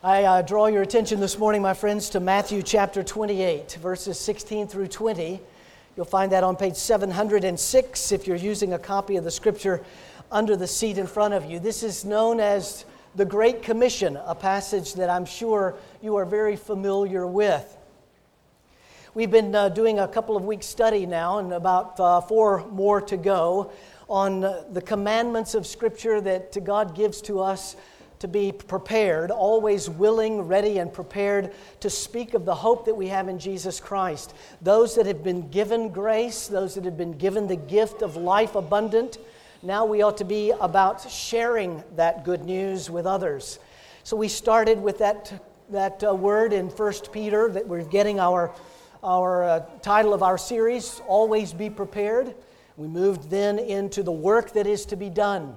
I uh, draw your attention this morning, my friends, to Matthew chapter 28, verses 16 through 20. You'll find that on page 706 if you're using a copy of the scripture under the seat in front of you. This is known as the Great Commission, a passage that I'm sure you are very familiar with. We've been uh, doing a couple of weeks' study now, and about uh, four more to go, on the commandments of Scripture that God gives to us to be prepared, always willing, ready, and prepared to speak of the hope that we have in Jesus Christ. Those that have been given grace, those that have been given the gift of life abundant, now we ought to be about sharing that good news with others. So we started with that, that uh, word in 1 Peter that we're getting our, our uh, title of our series, Always Be Prepared. We moved then into the work that is to be done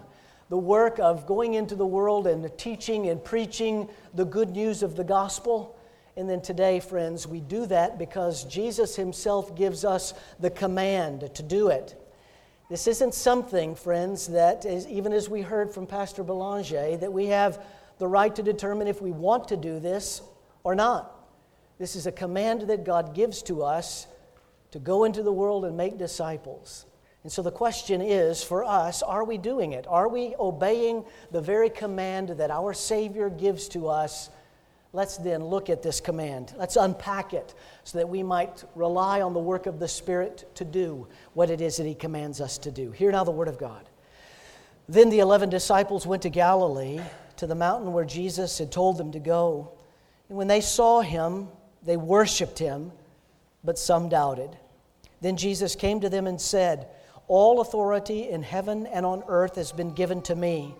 the work of going into the world and teaching and preaching the good news of the gospel. And then today, friends, we do that because Jesus Himself gives us the command to do it. This isn't something, friends, that is, even as we heard from Pastor Belanger, that we have the right to determine if we want to do this or not. This is a command that God gives to us to go into the world and make disciples. And so the question is for us are we doing it? Are we obeying the very command that our Savior gives to us? Let's then look at this command. Let's unpack it so that we might rely on the work of the Spirit to do what it is that He commands us to do. Hear now the Word of God. Then the eleven disciples went to Galilee, to the mountain where Jesus had told them to go. And when they saw him, they worshiped him, but some doubted. Then Jesus came to them and said, all authority in heaven and on earth has been given to me.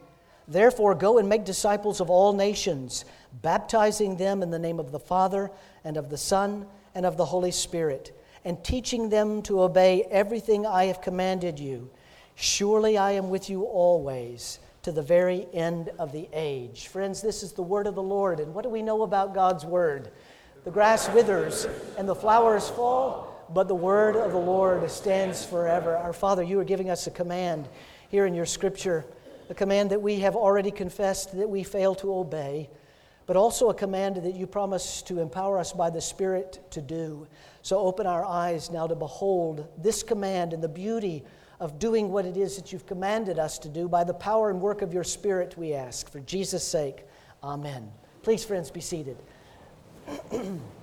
Therefore, go and make disciples of all nations, baptizing them in the name of the Father, and of the Son, and of the Holy Spirit, and teaching them to obey everything I have commanded you. Surely I am with you always to the very end of the age. Friends, this is the word of the Lord. And what do we know about God's word? The grass withers and the flowers fall but the word of the Lord stands forever. Our Father, you are giving us a command here in your scripture, a command that we have already confessed that we fail to obey, but also a command that you promise to empower us by the Spirit to do. So open our eyes now to behold this command and the beauty of doing what it is that you've commanded us to do by the power and work of your Spirit, we ask. For Jesus' sake, amen. Please, friends, be seated.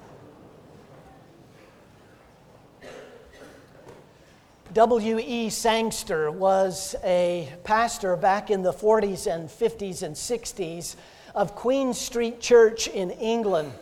W.E. Sangster was a pastor back in the 40s and 50s and 60s of Queen Street Church in England.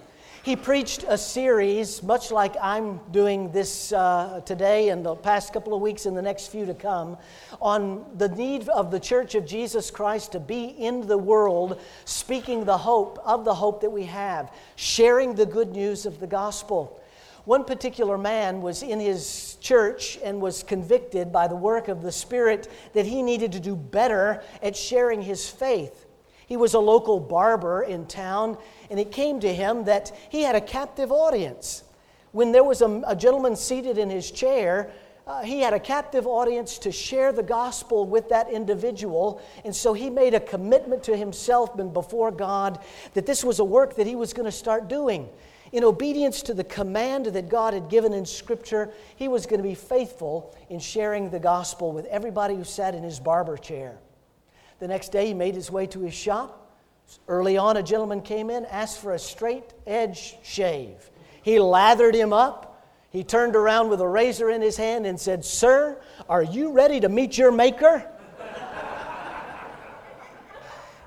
He preached a series, much like I'm doing this uh, today and the past couple of weeks and the next few to come, on the need of the Church of Jesus Christ to be in the world, speaking the hope of the hope that we have, sharing the good news of the gospel. One particular man was in his church and was convicted by the work of the Spirit that he needed to do better at sharing his faith. He was a local barber in town, and it came to him that he had a captive audience. When there was a, a gentleman seated in his chair, uh, he had a captive audience to share the gospel with that individual. And so he made a commitment to himself and before God that this was a work that he was going to start doing in obedience to the command that God had given in Scripture, he was going to be faithful in sharing the gospel with everybody who sat in his barber chair. The next day, he made his way to his shop. Early on, a gentleman came in, asked for a straight edge shave. He lathered him up. He turned around with a razor in his hand and said, Sir, are you ready to meet your Maker?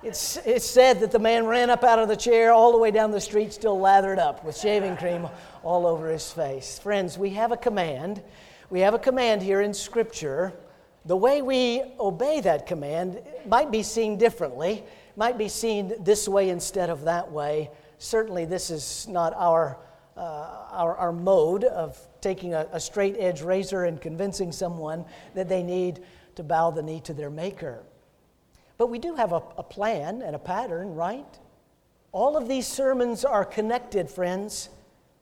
It's, it's said that the man ran up out of the chair all the way down the street, still lathered up with shaving cream all over his face. Friends, we have a command. We have a command here in Scripture. The way we obey that command might be seen differently, might be seen this way instead of that way. Certainly, this is not our, uh, our, our, mode of taking a, a straight edge razor and convincing someone that they need to bow the knee to their Maker. But we do have a, a plan and a pattern, right? All of these sermons are connected, friends.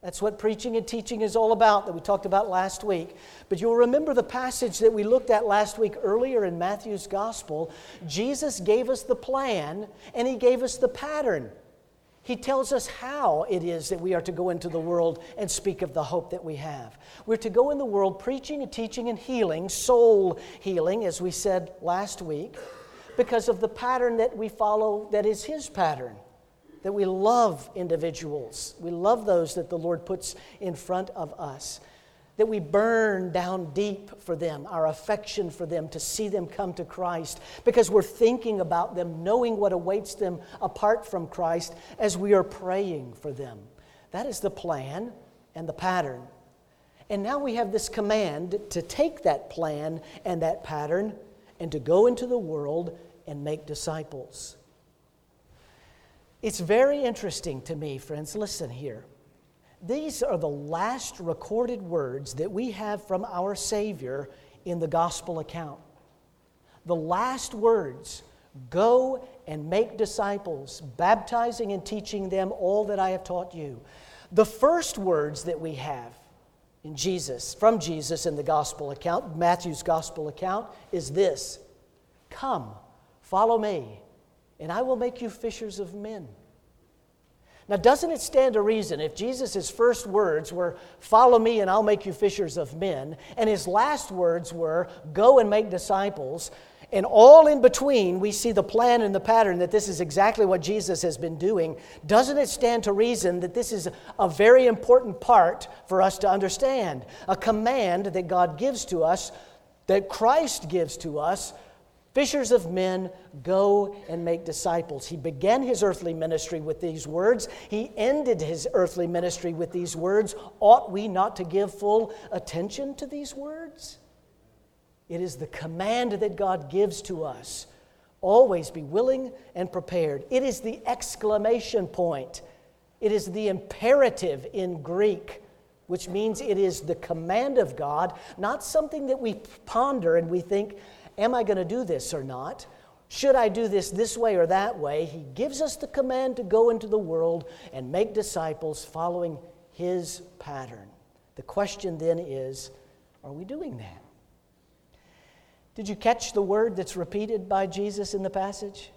That's what preaching and teaching is all about, that we talked about last week. But you'll remember the passage that we looked at last week earlier in Matthew's gospel. Jesus gave us the plan and he gave us the pattern. He tells us how it is that we are to go into the world and speak of the hope that we have. We're to go in the world preaching and teaching and healing, soul healing, as we said last week, because of the pattern that we follow that is His pattern. That we love individuals, we love those that the Lord puts in front of us that we burn down deep for them, our affection for them, to see them come to Christ, because we're thinking about them, knowing what awaits them apart from Christ as we are praying for them. That is the plan and the pattern. And now we have this command to take that plan and that pattern and to go into the world and make disciples. It's very interesting to me, friends. Listen here. These are the last recorded words that we have from our Savior in the gospel account. The last words go and make disciples, baptizing and teaching them all that I have taught you. The first words that we have in Jesus, from Jesus in the gospel account, Matthew's gospel account, is this Come, follow me, and I will make you fishers of men. Now, doesn't it stand to reason if Jesus' first words were, Follow me and I'll make you fishers of men, and his last words were, Go and make disciples, and all in between, we see the plan and the pattern that this is exactly what Jesus has been doing. Doesn't it stand to reason that this is a very important part for us to understand? A command that God gives to us, that Christ gives to us Fishers of men, go and make disciples. He began his earthly ministry with these words. He ended his earthly ministry with these words. Ought we not to give full attention to these words? It is the command that God gives to us. Always be willing and prepared. It is the exclamation point. It is the imperative in Greek, which means it is the command of God, not something that we ponder and we think, Am I going to do this or not? Should I do this this way or that way? He gives us the command to go into the world and make disciples following his pattern. The question then is are we doing that? Did you catch the word that's repeated by Jesus in the passage?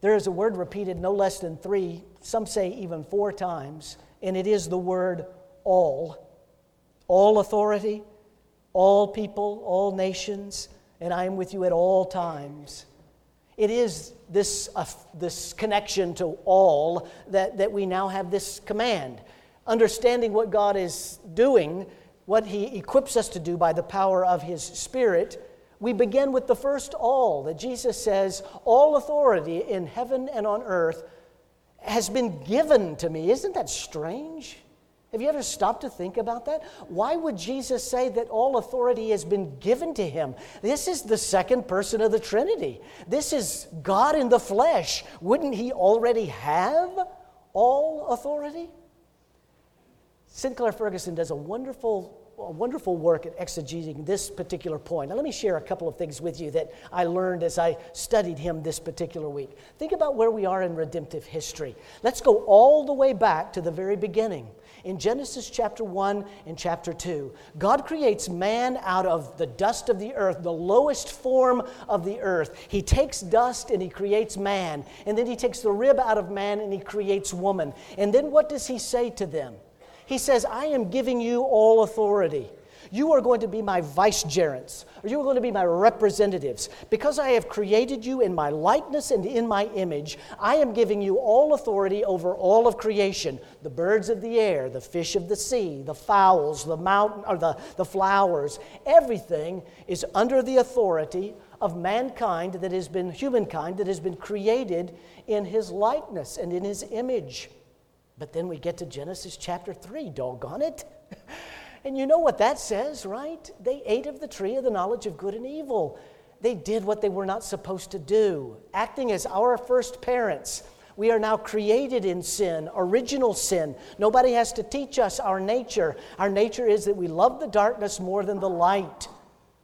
There is a word repeated no less than three, some say even four times, and it is the word all. All authority, all people, all nations and I am with you at all times. It is this, uh, this connection to all that, that we now have this command. Understanding what God is doing, what He equips us to do by the power of His Spirit, we begin with the first all that Jesus says, All authority in heaven and on earth has been given to me. Isn't that strange? Have you ever stopped to think about that? Why would Jesus say that all authority has been given to him? This is the second person of the Trinity. This is God in the flesh. Wouldn't he already have all authority? Sinclair Ferguson does a wonderful a wonderful work at exegeting this particular point. Now, let me share a couple of things with you that I learned as I studied him this particular week. Think about where we are in redemptive history. Let's go all the way back to the very beginning in Genesis chapter 1 and chapter 2. God creates man out of the dust of the earth, the lowest form of the earth. He takes dust and he creates man. And then he takes the rib out of man and he creates woman. And then what does he say to them? He says, I am giving you all authority. You are going to be my vicegerents, or you are going to be my representatives. Because I have created you in my likeness and in my image, I am giving you all authority over all of creation the birds of the air, the fish of the sea, the fowls, the mountain, or the, the flowers. Everything is under the authority of mankind that has been, humankind that has been created in his likeness and in his image. But then we get to Genesis chapter 3, doggone it. And you know what that says, right? They ate of the tree of the knowledge of good and evil. They did what they were not supposed to do, acting as our first parents. We are now created in sin, original sin. Nobody has to teach us our nature. Our nature is that we love the darkness more than the light.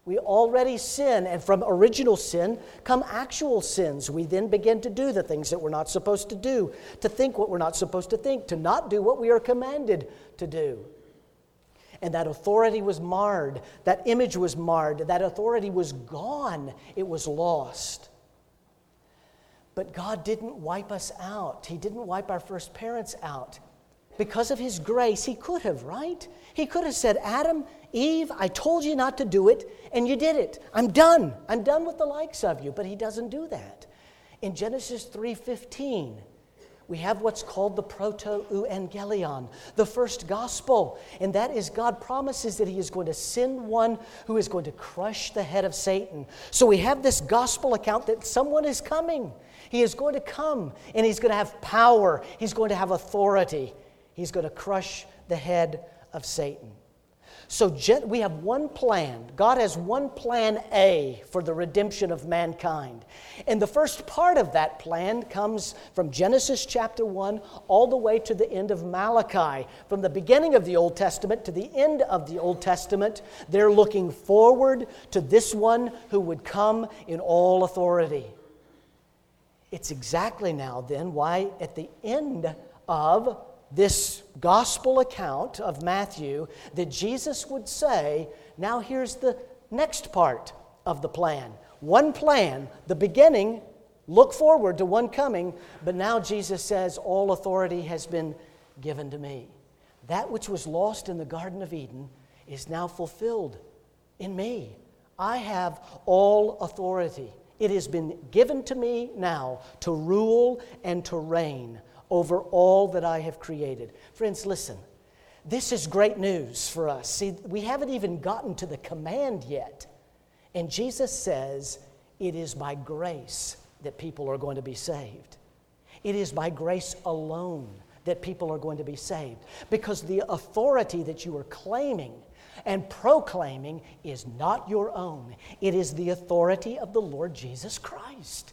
We already sin, and from original sin come actual sins. We then begin to do the things that we're not supposed to do, to think what we're not supposed to think, to not do what we are commanded to do. And that authority was marred. That image was marred. That authority was gone. It was lost. But God didn't wipe us out, He didn't wipe our first parents out. Because of His grace, He could have, right? He could have said, Adam, Eve, I told you not to do it, and you did it. I'm done. I'm done with the likes of you. But He doesn't do that. In Genesis 3:15, we have what's called the proto-evangelion, the first gospel. And that is God promises that He is going to send one who is going to crush the head of Satan. So we have this gospel account that someone is coming. He is going to come and He's going to have power, He's going to have authority, He's going to crush the head of Satan. So we have one plan. God has one plan A for the redemption of mankind. And the first part of that plan comes from Genesis chapter 1 all the way to the end of Malachi. From the beginning of the Old Testament to the end of the Old Testament, they're looking forward to this one who would come in all authority. It's exactly now, then, why at the end of this gospel account of Matthew that Jesus would say, now here's the next part of the plan. One plan, the beginning, look forward to one coming, but now Jesus says, All authority has been given to me. That which was lost in the Garden of Eden is now fulfilled in me. I have all authority. It has been given to me now to rule and to reign over all that I have created. Friends, listen. This is great news for us. See, we haven't even gotten to the command yet. And Jesus says, It is by grace that people are going to be saved. It is by grace alone that people are going to be saved. Because the authority that you are claiming and proclaiming is not your own, it is the authority of the Lord Jesus Christ.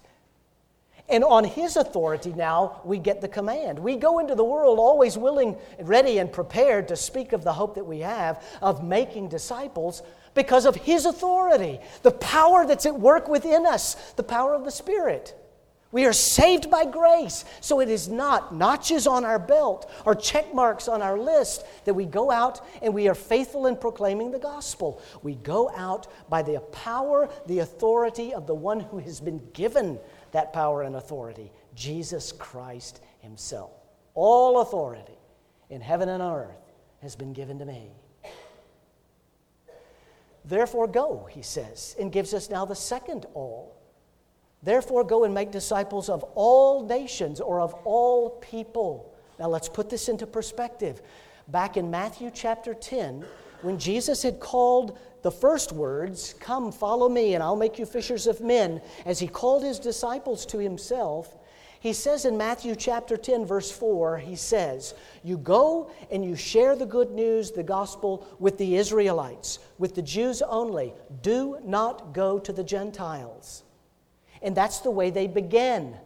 And on his authority now, we get the command. We go into the world always willing, ready, and prepared to speak of the hope that we have of making disciples because of his authority, the power that's at work within us, the power of the Spirit. We are saved by grace. So it is not notches on our belt or check marks on our list that we go out and we are faithful in proclaiming the gospel. We go out by the power, the authority of the one who has been given that power and authority Jesus Christ Himself. All authority in heaven and on earth has been given to me. Therefore, go, he says, and gives us now the second all. Therefore, go and make disciples of all nations or of all people. Now, let's put this into perspective. Back in Matthew chapter 10, when Jesus had called the first words, Come, follow me, and I'll make you fishers of men, as he called his disciples to himself, he says in Matthew chapter 10, verse 4, he says, You go and you share the good news, the gospel, with the Israelites, with the Jews only. Do not go to the Gentiles. And that's the way they began.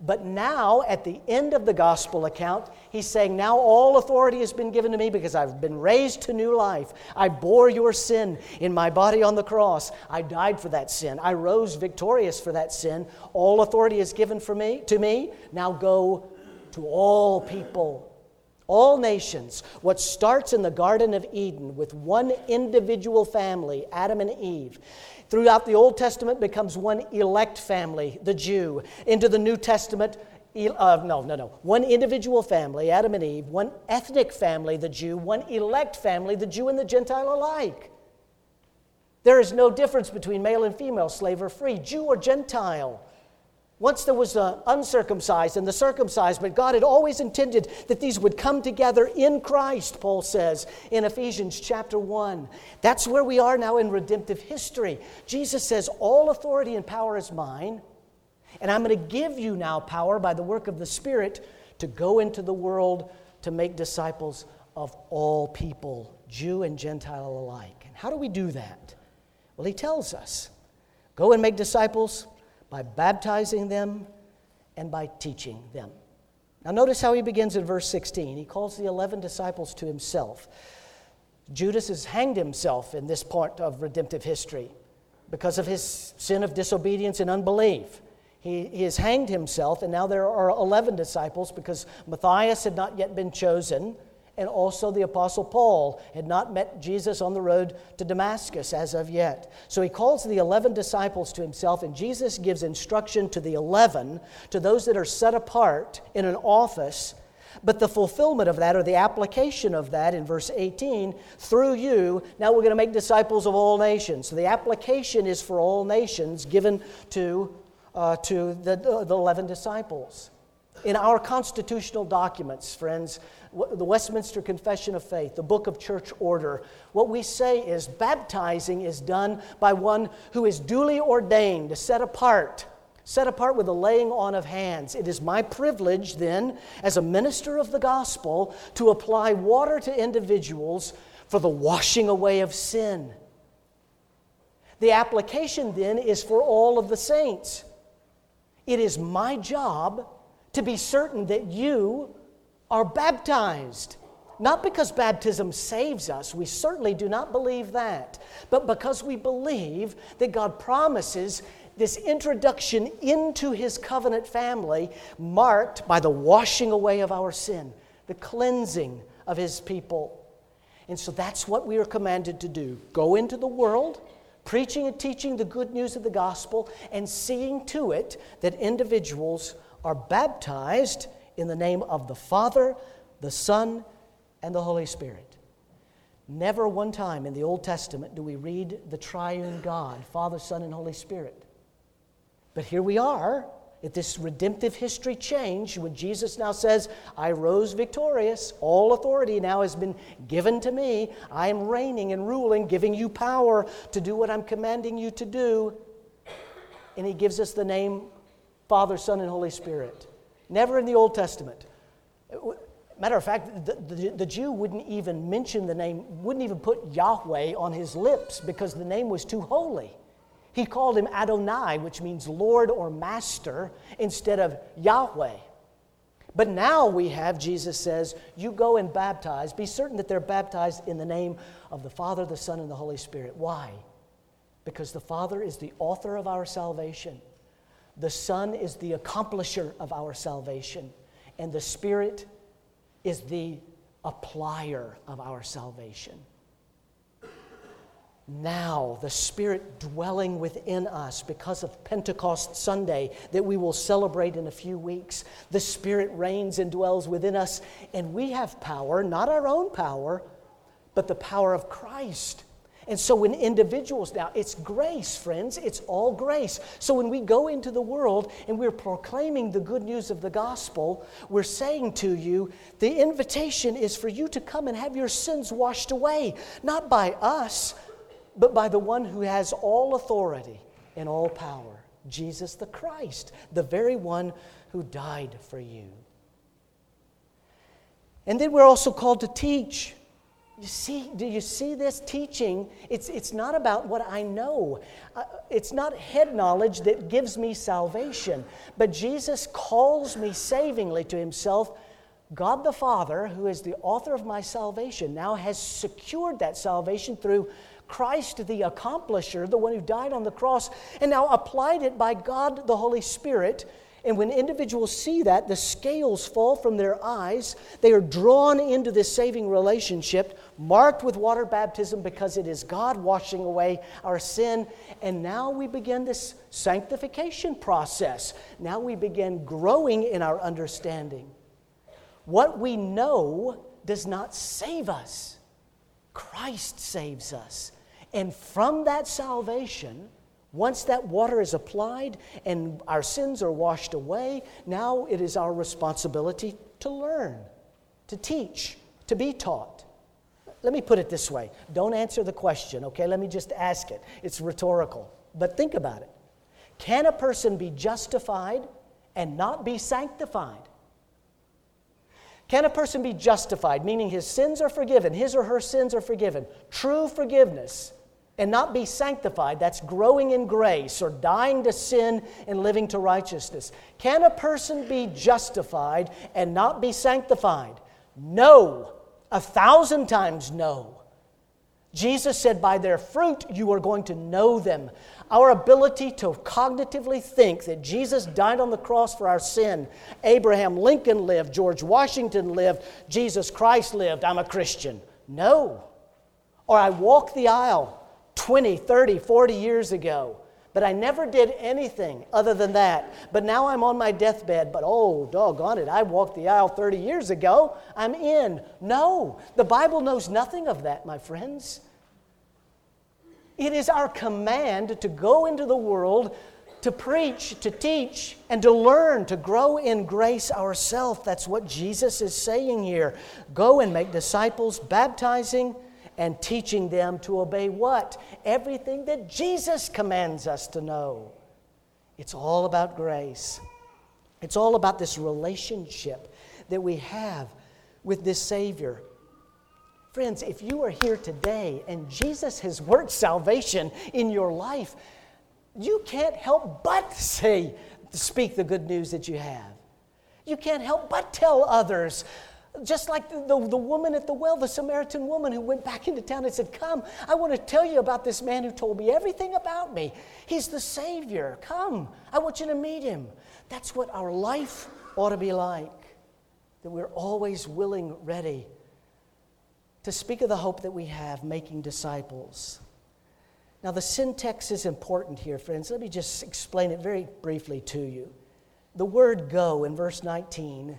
But now, at the end of the gospel account, he's saying, Now all authority has been given to me because I've been raised to new life. I bore your sin in my body on the cross. I died for that sin. I rose victorious for that sin. All authority is given for me, to me. Now go to all people, all nations. What starts in the Garden of Eden with one individual family, Adam and Eve, throughout the Old Testament becomes one elect family, the Jew. Into the New Testament, uh, no, no, no. One individual family, Adam and Eve, one ethnic family, the Jew, one elect family, the Jew and the Gentile alike. There is no difference between male and female, slave or free, Jew or Gentile. Once there was the uncircumcised and the circumcised, but God had always intended that these would come together in Christ, Paul says in Ephesians chapter 1. That's where we are now in redemptive history. Jesus says, All authority and power is mine, and I'm going to give you now power by the work of the Spirit to go into the world to make disciples of all people, Jew and Gentile alike. And how do we do that? Well, he tells us go and make disciples by baptizing them and by teaching them. Now, notice how he begins in verse 16. He calls the 11 disciples to himself. Judas has hanged himself in this part of redemptive history because of his sin of disobedience and unbelief. He, he has hanged himself, and now there are 11 disciples because Matthias had not yet been chosen, And also, the Apostle Paul had not met Jesus on the road to Damascus as of yet. So he calls the 11 disciples to himself, and Jesus gives instruction to the 11, to those that are set apart in an office. But the fulfillment of that, or the application of that in verse 18, through you, now we're going to make disciples of all nations. So the application is for all nations given to, uh, to the, the 11 disciples. In our constitutional documents, friends, the Westminster Confession of Faith, the Book of Church Order, what we say is baptizing is done by one who is duly ordained, set apart, set apart with the laying on of hands. It is my privilege then, as a minister of the gospel, to apply water to individuals for the washing away of sin. The application then is for all of the saints. It is my job to be certain that you are baptized. Not because baptism saves us, we certainly do not believe that, but because we believe that God promises this introduction into His covenant family marked by the washing away of our sin, the cleansing of His people. And so that's what we are commanded to do go into the world, preaching and teaching the good news of the gospel, and seeing to it that individuals are baptized in the name of the Father, the Son, and the Holy Spirit. Never one time in the Old Testament do we read the triune God, Father, Son, and Holy Spirit. But here we are at this redemptive history change when Jesus now says, I rose victorious. All authority now has been given to me. I am reigning and ruling, giving you power to do what I'm commanding you to do. And he gives us the name Father, Son, and Holy Spirit. Never in the Old Testament. Matter of fact, the, the, the, Jew wouldn't even mention the name, wouldn't even put Yahweh on his lips because the name was too holy. He called him Adonai, which means Lord or Master, instead of Yahweh. But now we have, Jesus says, you go and baptize. Be certain that they're baptized in the name of the Father, the Son, and the Holy Spirit. Why? Because the Father is the author of our salvation. The Son is the accomplisher of our salvation, and the Spirit is the applier of our salvation. Now, the Spirit dwelling within us because of Pentecost Sunday that we will celebrate in a few weeks, the Spirit reigns and dwells within us, and we have power, not our own power, but the power of Christ and so, when individuals now, it's grace, friends, it's all grace. So, when we go into the world and we're proclaiming the good news of the gospel, we're saying to you, the invitation is for you to come and have your sins washed away, not by us, but by the one who has all authority and all power, Jesus the Christ, the very one who died for you. And then we're also called to teach. You see, do you see this teaching? It's, it's not about what I know. Uh, it's not head knowledge that gives me salvation, but Jesus calls me savingly to himself. God the Father, who is the author of my salvation, now has secured that salvation through Christ the accomplisher, the one who died on the cross, and now applied it by God the Holy Spirit and when individuals see that, the scales fall from their eyes. They are drawn into this saving relationship, marked with water baptism because it is God washing away our sin. And now we begin this sanctification process. Now we begin growing in our understanding. What we know does not save us, Christ saves us. And from that salvation, once that water is applied and our sins are washed away, now it is our responsibility to learn, to teach, to be taught. Let me put it this way don't answer the question, okay? Let me just ask it. It's rhetorical. But think about it. Can a person be justified and not be sanctified? Can a person be justified, meaning his sins are forgiven, his or her sins are forgiven? True forgiveness and not be sanctified. That's growing in grace or dying to sin and living to righteousness. Can a person be justified and not be sanctified? No. A thousand times no. Jesus said, By their fruit you are going to know them. Our ability to cognitively think that Jesus died on the cross for our sin, Abraham Lincoln lived, George Washington lived, Jesus Christ lived, I'm a Christian. No. Or I walked the aisle 20, 30, 40 years ago, but I never did anything other than that. But now I'm on my deathbed, but oh, doggone it, I walked the aisle 30 years ago, I'm in. No, the Bible knows nothing of that, my friends. It is our command to go into the world to preach, to teach, and to learn, to grow in grace ourselves. That's what Jesus is saying here. Go and make disciples, baptizing and teaching them to obey what? Everything that Jesus commands us to know. It's all about grace. It's all about this relationship that we have with this Savior. Friends, if you are here today and Jesus has worked salvation in your life, you can't help but say, speak the good news that you have. You can't help but tell others. Just like the, the, the, woman at the well, the Samaritan woman who went back into town and said, Come, I want to tell you about this man who told me everything about me. He's the Savior. Come, I want you to meet him. That's what our life ought to be like. That we're always willing, ready to speak of the hope that we have making disciples. Now, the syntax is important here, friends. Let me just explain it very briefly to you. The word go in verse 19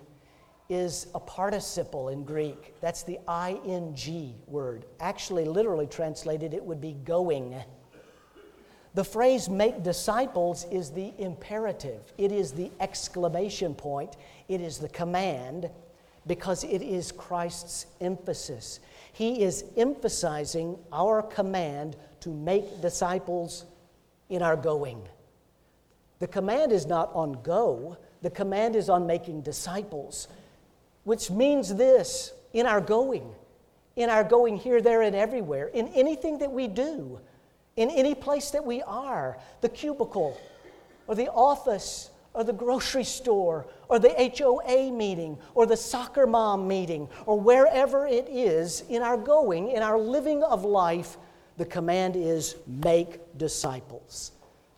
is a participle in Greek. That's the ing word. Actually, literally translated, it would be going. The phrase make disciples is the imperative, it is the exclamation point, it is the command because it is Christ's emphasis. He is emphasizing our command to make disciples in our going. The command is not on go, the command is on making disciples, which means this in our going, in our going here, there, and everywhere, in anything that we do, in any place that we are, the cubicle or the office or the grocery store or the HOA meeting or the soccer mom meeting or wherever it is in our going, in our living of life, the command is make disciples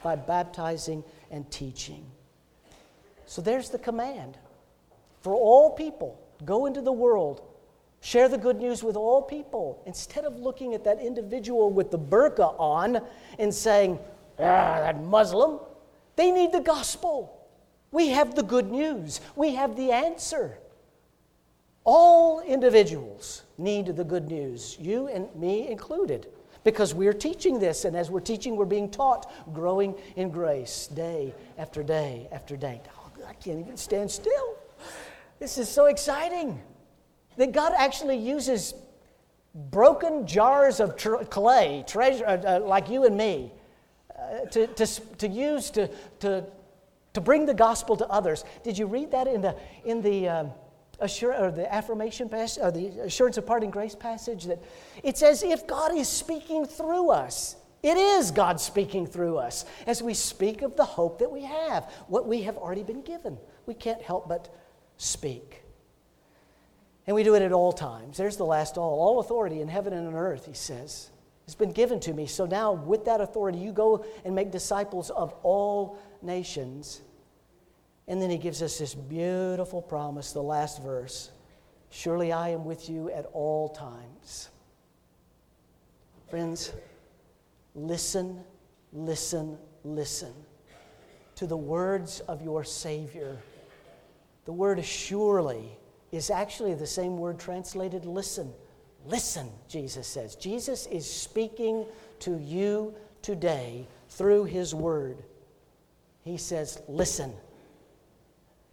by baptizing and teaching. So there's the command for all people go into the world, share the good news with all people. Instead of looking at that individual with the burqa on and saying, ah, that Muslim, they need the gospel. We have the good news, we have the answer. All individuals need the good news, you and me included, because we're teaching this, and as we're teaching, we're being taught, growing in grace day after day after day. Oh, I can't even stand still. This is so exciting that God actually uses broken jars of tr- clay, treasure, uh, uh, like you and me, uh, to, to, to use to, to to bring the gospel to others. Did you read that in the, in the, um, assure, or the affirmation passage, or the assurance of parting grace passage? That it's as if God is speaking through us. It is God speaking through us as we speak of the hope that we have, what we have already been given. We can't help but speak. And we do it at all times. There's the last all. All authority in heaven and on earth, he says, has been given to me. So now, with that authority, you go and make disciples of all nations. And then he gives us this beautiful promise, the last verse Surely I am with you at all times. Friends, listen, listen, listen to the words of your Savior. The word surely is actually the same word translated listen. Listen, Jesus says. Jesus is speaking to you today through his word. He says, Listen.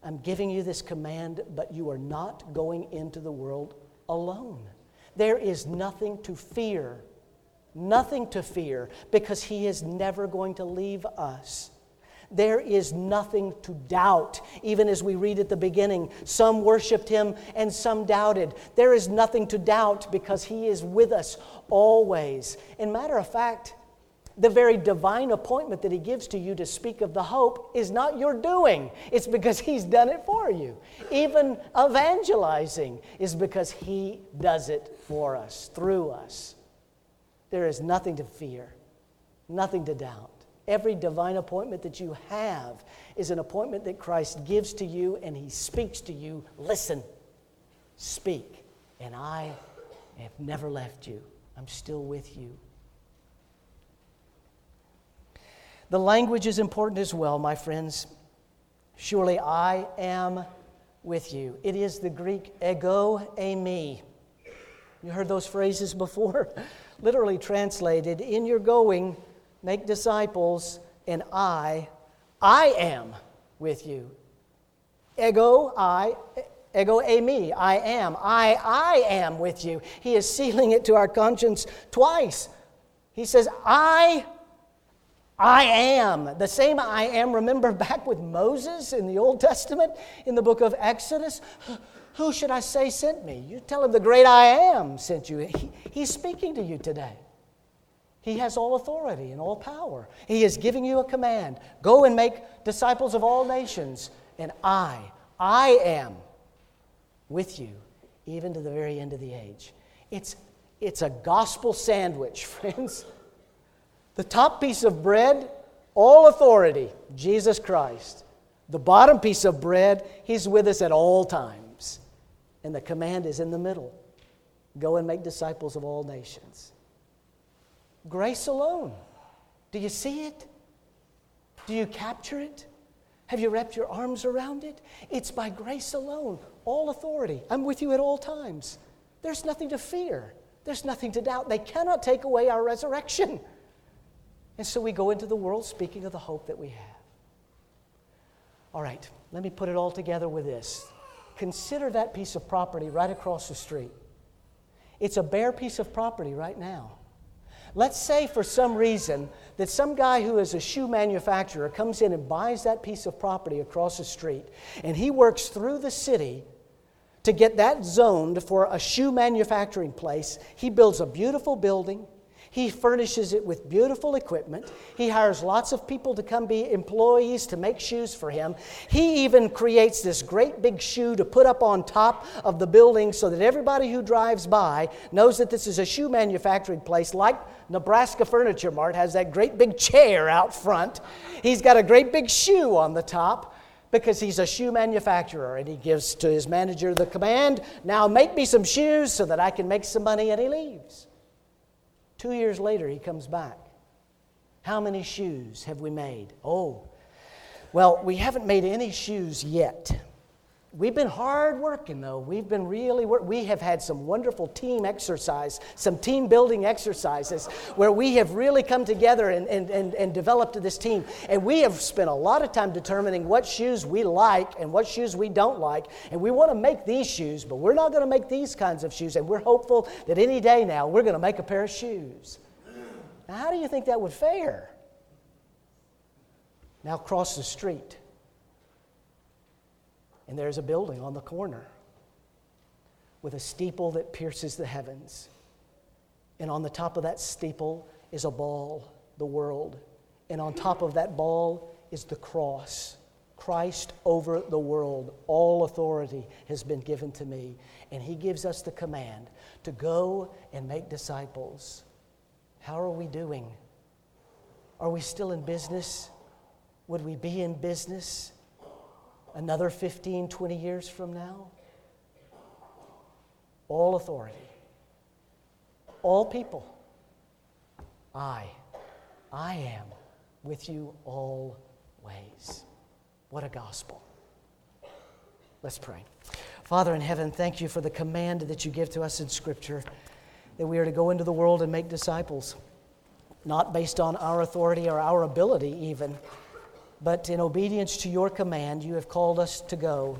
I'm giving you this command, but you are not going into the world alone. There is nothing to fear, nothing to fear, because He is never going to leave us. There is nothing to doubt. Even as we read at the beginning, some worshiped him and some doubted. There is nothing to doubt because he is with us always. In matter of fact, the very divine appointment that He gives to you to speak of the hope is not your doing, it's because He's done it for you. Even evangelizing is because He does it for us, through us. There is nothing to fear, nothing to doubt. Every divine appointment that you have is an appointment that Christ gives to you and he speaks to you. Listen, speak, and I have never left you. I'm still with you. The language is important as well, my friends. Surely I am with you. It is the Greek ego eimi. You heard those phrases before? Literally translated, in your going, make disciples, and I, I am with you. Ego, I, ego eimi, I am. I, I am with you. He is sealing it to our conscience twice. He says, I, I am. The same I am, remember back with Moses in the Old Testament, in the book of Exodus? Who should I say sent me? You tell him the great I am sent you. He, he's speaking to you today. He has all authority and all power. He is giving you a command go and make disciples of all nations. And I, I am with you even to the very end of the age. It's, it's a gospel sandwich, friends. The top piece of bread, all authority, Jesus Christ. The bottom piece of bread, He's with us at all times. And the command is in the middle go and make disciples of all nations. Grace alone. Do you see it? Do you capture it? Have you wrapped your arms around it? It's by grace alone, all authority. I'm with you at all times. There's nothing to fear, there's nothing to doubt. They cannot take away our resurrection. And so we go into the world speaking of the hope that we have. All right, let me put it all together with this. Consider that piece of property right across the street. It's a bare piece of property right now. Let's say for some reason that some guy who is a shoe manufacturer comes in and buys that piece of property across the street, and he works through the city to get that zoned for a shoe manufacturing place. He builds a beautiful building. He furnishes it with beautiful equipment. He hires lots of people to come be employees to make shoes for him. He even creates this great big shoe to put up on top of the building so that everybody who drives by knows that this is a shoe manufacturing place, like Nebraska Furniture Mart has that great big chair out front. He's got a great big shoe on the top because he's a shoe manufacturer and he gives to his manager the command now make me some shoes so that I can make some money, and he leaves. Two years later, he comes back. How many shoes have we made? Oh, well, we haven't made any shoes yet. We've been hard working though. We've been really work- we have had some wonderful team exercise, some team building exercises where we have really come together and, and, and, and developed this team. And we have spent a lot of time determining what shoes we like and what shoes we don't like. And we want to make these shoes, but we're not going to make these kinds of shoes. And we're hopeful that any day now we're going to make a pair of shoes. Now, how do you think that would fare? Now cross the street and there's a building on the corner with a steeple that pierces the heavens. And on the top of that steeple is a ball, the world. And on top of that ball is the cross. Christ over the world. All authority has been given to me. And He gives us the command to go and make disciples. How are we doing? Are we still in business? Would we be in business another 15, 20 years from now? All authority, all people. I, I am with you always. What a gospel. Let's pray. Father in heaven, thank you for the command that you give to us in Scripture that we are to go into the world and make disciples, not based on our authority or our ability, even but in obedience to your command, you have called us to go,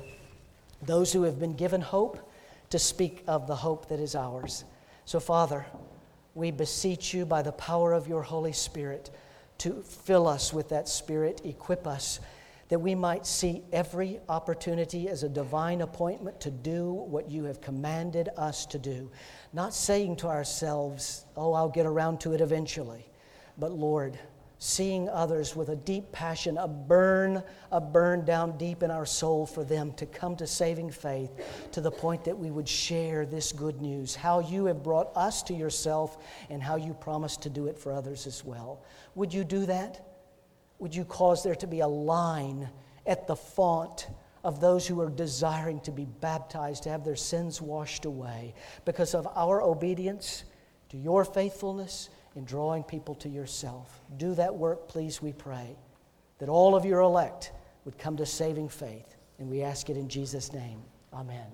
those who have been given hope, to speak of the hope that is ours. So, Father, we beseech you by the power of your Holy Spirit to fill us with that Spirit, equip us, that we might see every opportunity as a divine appointment to do what you have commanded us to do. Not saying to ourselves, oh, I'll get around to it eventually, but Lord, seeing others with a deep passion, a burn, a burn down deep in our soul for them to come to saving faith to the point that we would share this good news, how you have brought us to yourself and how you promise to do it for others as well. Would you do that? Would you cause there to be a line at the font of those who are desiring to be baptized, to have their sins washed away because of our obedience to your faithfulness in drawing people to yourself. Do that work, please, we pray, that all of your elect would come to saving faith. And we ask it in Jesus' name. Amen.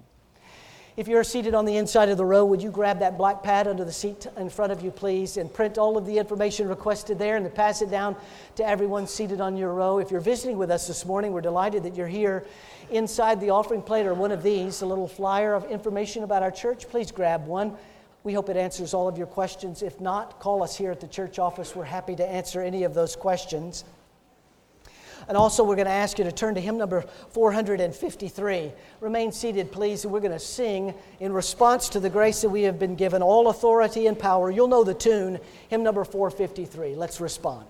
If you're seated on the inside of the row, would you grab that black pad under the seat in front of you, please, and print all of the information requested there and pass it down to everyone seated on your row? If you're visiting with us this morning, we're delighted that you're here. Inside the offering plate or one of these, a little flyer of information about our church. Please grab one. We hope it answers all of your questions. If not, call us here at the church office. We're happy to answer any of those questions. And also, we're going to ask you to turn to hymn number 453. Remain seated, please, and we're going to sing in response to the grace that we have been given all authority and power. You'll know the tune, hymn number 453. Let's respond.